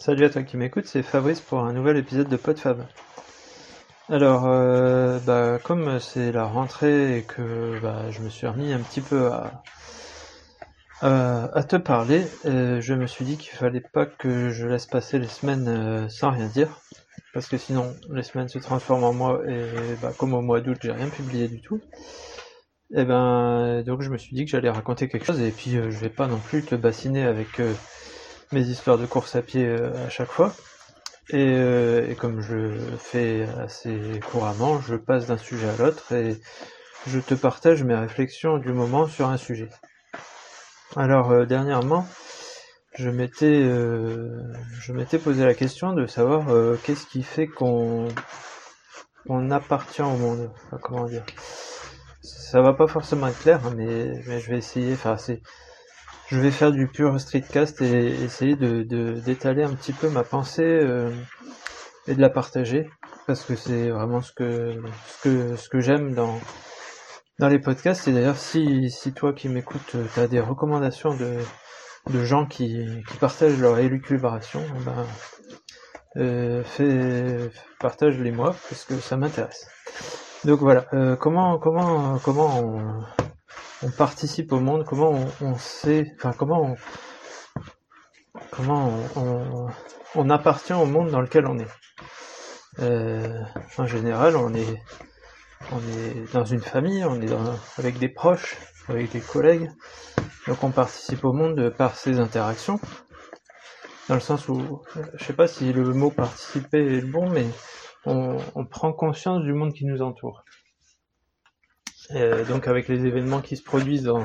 Salut à toi qui m'écoute, c'est Fabrice pour un nouvel épisode de PodFab. Alors, euh, bah, comme c'est la rentrée et que bah, je me suis remis un petit peu à, te parler, euh, je me suis dit qu'il fallait pas que je laisse passer les semaines euh, sans rien dire, parce que sinon les semaines se transforment en mois et bah, comme au mois d'août j'ai rien publié du tout. Et ben donc je me suis dit que j'allais raconter quelque chose et puis je vais pas non plus te bassiner avec mes histoires de course à pied à chaque fois. Et, et, comme je fais assez couramment, je passe d'un sujet à l'autre et je te partage mes réflexions du moment sur un sujet. Alors euh, dernièrement, je m'étais euh, je m'étais posé la question de savoir euh, qu'est-ce qui fait qu'on on appartient au monde? Enfin, comment dire? Ça va pas forcément être clair, hein, mais, mais je vais essayer. Enfin, c'est je vais faire du pur streetcast et essayer de d'étaler un petit peu ma pensée et de la partager parce que c'est vraiment ce que ce que ce que j'aime dans dans les podcasts. Et d'ailleurs, si, si toi qui m'écoutes, euh, tu as des recommandations de, de gens qui, qui partagent leur élucubration, eh ben, euh, fais, partage-les moi parce que ça m'intéresse. Donc voilà, euh, comment comment comment on, on, participe au monde, comment on, sait, enfin comment on, comment on, appartient au monde dans lequel on est. Euh, en général, on est on est dans une famille, on est avec des proches, avec des collègues, donc on participe au monde par ces interactions. Dans le sens où, je sais pas si le mot participer est le bon, mais on, prend conscience du monde qui nous entoure. Donc avec les événements qui se produisent dans,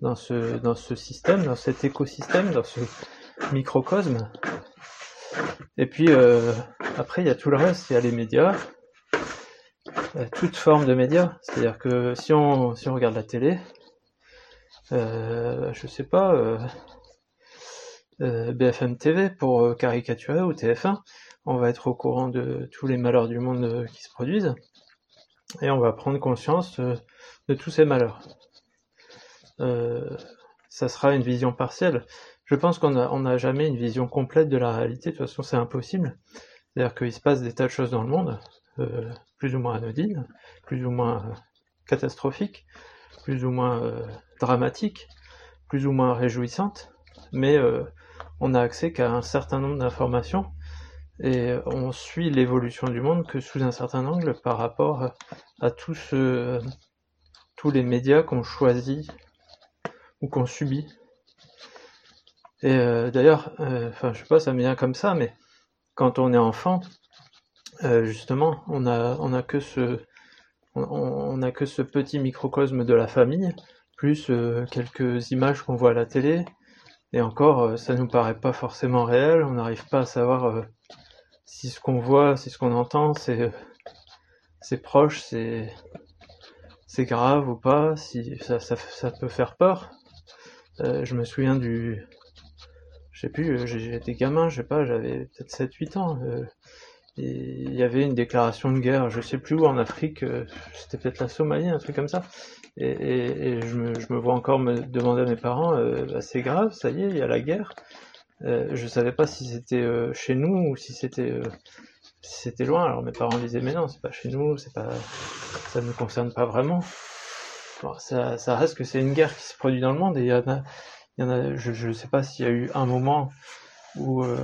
dans, ce, dans ce système, dans cet écosystème, dans ce microcosme. Et puis euh, après il y a tout le reste, il y a les médias, euh, toute forme de médias. C'est-à-dire que si on, si on regarde la télé, euh, je sais pas, euh, euh BFM TV pour caricaturer ou TF1, on va être au courant de tous les malheurs du monde qui se produisent et on va prendre conscience de tous ces malheurs. ça sera une vision partielle. Je pense qu'on n'a jamais une vision complète de la réalité, de toute façon c'est impossible. C'est-à-dire qu'il se passe des tas de choses dans le monde, euh, plus ou moins anodines, plus ou moins euh, catastrophiques, plus ou moins euh, dramatiques, plus ou moins réjouissantes, mais on n'a accès qu'à un certain nombre d'informations et on suit l'évolution du monde que sous un certain angle par rapport à tous, tous les médias qu'on choisit ou qu'on subit. Et d'ailleurs, enfin je sais pas, ça me vient comme ça, mais quand on est enfant, euh, justement, on a, que ce, ce petit microcosme de la famille, plus euh, quelques images qu'on voit à la télé, et encore, euh, ça nous paraît pas forcément réel, on n'arrive pas à savoir si ce qu'on voit, si ce qu'on entend, c'est, proche, c'est, grave ou pas, si ça, peut faire peur. je me souviens du, je sais plus, j'étais gamin, je sais pas, j'avais peut-être 7-8 ans il y avait une déclaration de guerre, je sais plus où en Afrique, euh, c'était peut-être la Somalie, un truc comme ça. Et, je, me, vois encore me demander à mes parents, euh, bah, c'est grave, ça y est, il y a la guerre. Euh, je savais pas si c'était euh, chez nous ou si c'était c'était loin. Alors mes parents disaient mais non, c'est pas chez nous, c'est pas, ça ne nous concerne pas vraiment. Bon, ça, ça reste que c'est une guerre qui se produit dans le monde et il y en a, il y en a, je, ne sais pas s'il y a eu un moment ou euh,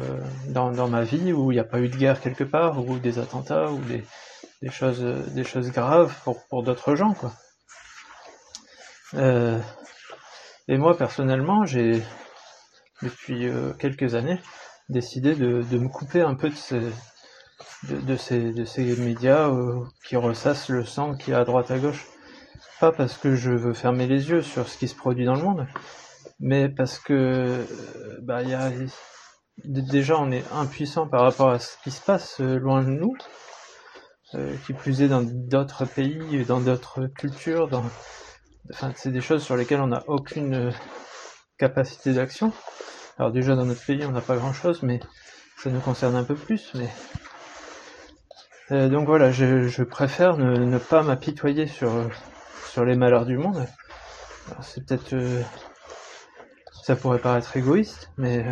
dans, dans ma vie où il n'y a pas eu de guerre quelque part ou des attentats ou des, des choses des choses graves pour, pour d'autres gens quoi. Euh, et moi personnellement j'ai depuis euh, quelques années décidé de, me couper un peu de ces de, ces, de ces médias euh, qui ressassent le sang qui est à droite à gauche. Pas parce que je veux fermer les yeux sur ce qui se produit dans le monde, mais parce que bah il y a déjà on est impuissant par rapport à ce qui se passe euh, loin de nous, euh, qui plus est dans d'autres pays, dans d'autres cultures, dans... c'est des choses sur lesquelles on n'a aucune euh, capacité d'action. Alors déjà dans notre pays on n'a pas grand chose, mais ça nous concerne un peu plus. Mais donc voilà, je, préfère ne, pas m'apitoyer sur sur les malheurs du monde. C'est peut-être ça pourrait paraître égoïste, mais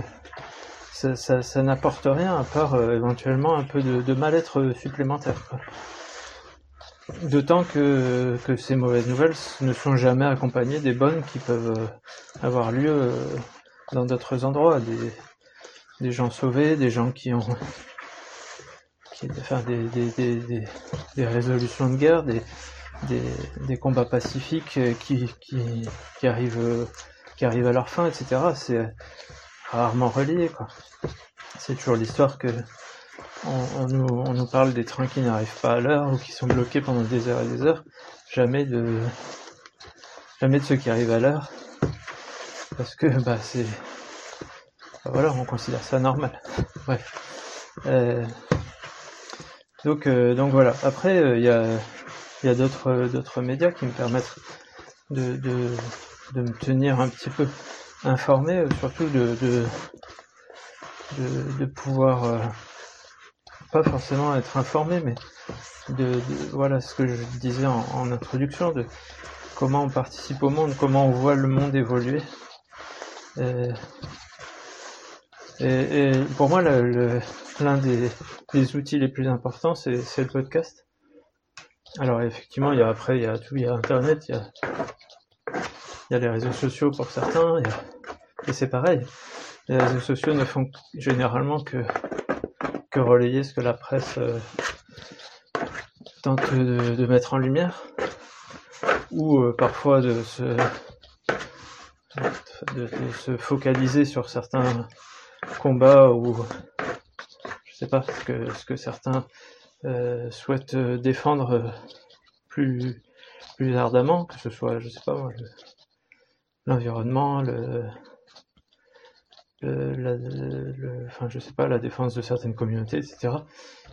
ça, ça, n'apporte rien à part euh, éventuellement un peu de, mal-être supplémentaire. D'autant que, que ces mauvaises nouvelles ne sont jamais accompagnées des bonnes qui peuvent euh, avoir lieu euh, dans d'autres endroits, des, des gens sauvés, des gens qui ont qui, enfin, des, des, des, résolutions de guerre, des combats pacifiques euh, qui, qui, qui arrivent euh, qui arrivent à leur fin, etc. C'est rarement relié, quoi. C'est toujours l'histoire que on, on nous, on nous parle des trains qui n'arrivent pas à l'heure ou qui sont bloqués pendant des heures et des heures. Jamais de jamais de ceux qui arrivent à l'heure. Parce que bah c'est bah, voilà, on considère ça normal. Bref. Euh, donc euh, donc voilà. Après euh, il y a il y a d'autres d'autres médias qui me permettent de, de, de me tenir un petit peu informé, euh, surtout de, de, de, de pouvoir euh, pas forcément être informé, mais de, voilà ce que je disais en introduction, de comment on participe au monde, comment on voit le monde évoluer. Et, et, et pour moi, l'un des, outils les plus importants, c'est le podcast. Alors effectivement, il y a après, il y a tout, il y a Internet, il y a, les réseaux sociaux pour certains, et c'est pareil. Les réseaux sociaux ne font généralement que, relayer ce que la presse euh, tente de, mettre en lumière, ou euh, parfois de se, de, se focaliser sur certains combats ou je sais pas ce que, ce que certains euh, souhaitent euh, défendre euh, plus, plus ardemment, que ce soit, je sais pas moi, le- l'environnement, le, la- je sais pas, la défense de certaines communautés, etc.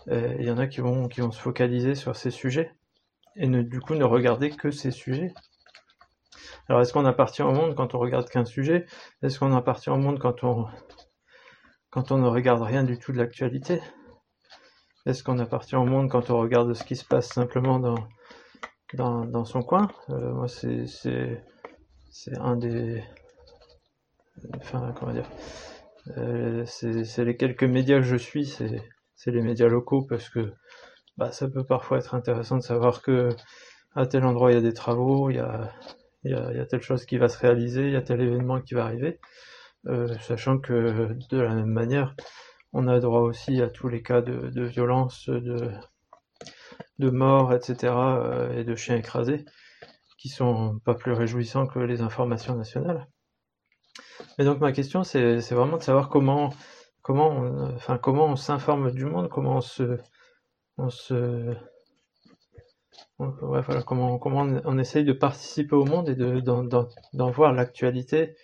Il y en a qui vont, qui vont se focaliser sur ces sujets et ne, du coup ne regarder que ces sujets. Alors est-ce qu'on appartient au monde quand on regarde qu'un sujet? Est-ce qu'on appartient au monde quand on, quand on ne regarde rien du tout de l'actualité? Est-ce qu'on appartient au monde quand on regarde ce qui se passe simplement dans, son coin? Euh, Moi c'est, un des... Enfin comment dire? Euh, c'est, les quelques médias que je suis, c'est, c'est les médias locaux parce que bah, ça peut parfois être intéressant de savoir que à tel endroit il y a des travaux, il y a, il y a, telle chose qui va se réaliser, il y a tel événement qui va arriver, euh, sachant que de la même manière, on a droit aussi à tous les cas de, violence, de, de mort, etc., euh, et de chiens écrasés, qui sont pas plus réjouissants que les informations nationales. Et donc ma question, c'est, vraiment de savoir comment, comment, on, enfin comment on s'informe du monde, comment on se, on se, ouais, comment, comment on, essaye de participer au monde et de, d'en, voir l'actualité,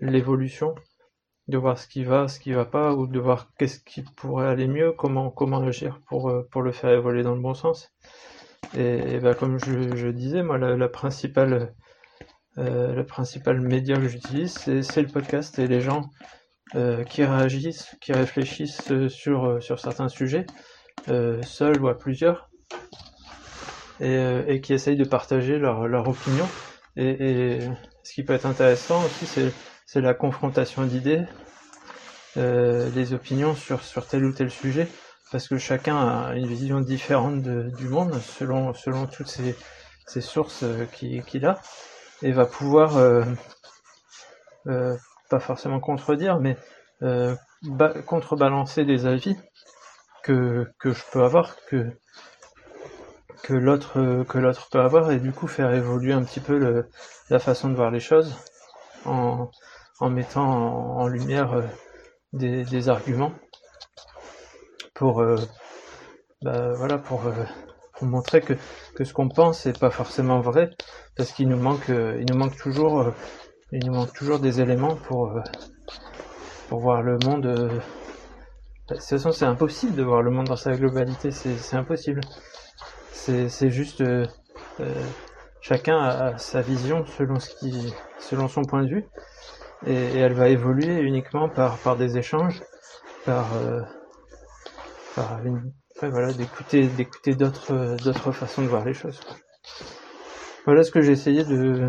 l'évolution, de voir ce qui va, ce qui va pas, ou de voir qu'est-ce qui pourrait aller mieux, comment, comment agir pour, euh, le faire évoluer dans le bon sens. Et, ben, comme je, disais, moi, la, principale, euh, le principal média que j'utilise, c'est, le podcast et les gens euh, qui réagissent, qui réfléchissent sur, certains sujets, seuls ou à plusieurs, et, euh, et qui essayent de partager leur, opinion. Et, ce qui peut être intéressant aussi, c'est, la confrontation d'idées, euh, les opinions sur, tel ou tel sujet, parce que chacun a une vision différente du monde selon, toutes ces, ces sources euh, qu'il a, et va pouvoir, euh, euh, pas forcément contredire, mais euh, ba- contrebalancer des avis que, que je peux avoir, que, que l'autre euh, que l'autre peut avoir, et du coup faire évoluer un petit peu le, la façon de voir les choses en, en mettant en, en lumière euh, des, des arguments pour euh, bah, voilà pour, euh, pour montrer que, que ce qu'on pense n'est pas forcément vrai parce qu'il nous manque il nous manque toujours il nous manque toujours des éléments pour pour voir le monde euh, de toute façon c'est impossible de voir le monde dans sa globalité c'est impossible c'est juste euh, euh, chacun a sa vision selon ce qui selon son point de vue. Et, elle va évoluer uniquement par par des échanges par euh, par une ouais, voilà d'écouter d'écouter d'autres d'autres façons de voir les choses voilà ce que j'ai essayé de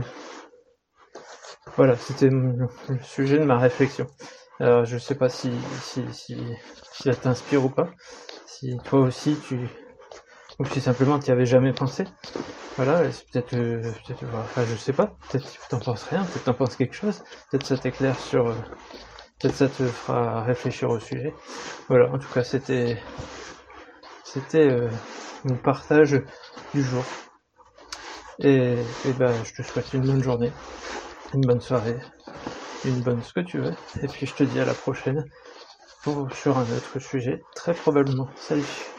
voilà c'était le sujet de ma réflexion. Alors je sais pas si, si, si, si ça t'inspire ou pas, si toi aussi tu, ou si simplement tu n'y avais jamais pensé. Voilà, peut-être, euh, peut-être, enfin je sais pas, peut-être que t'en penses rien, peut-être t'en penses quelque chose, peut-être ça t'éclaire sur, euh, peut-être ça te fera réfléchir au sujet. Voilà, en tout cas c'était, c'était euh, mon partage du jour. Et, et ben je te souhaite une bonne journée, une bonne soirée, une bonne ce que tu veux, et puis je te dis à la prochaine pour, sur un autre sujet, très probablement. Salut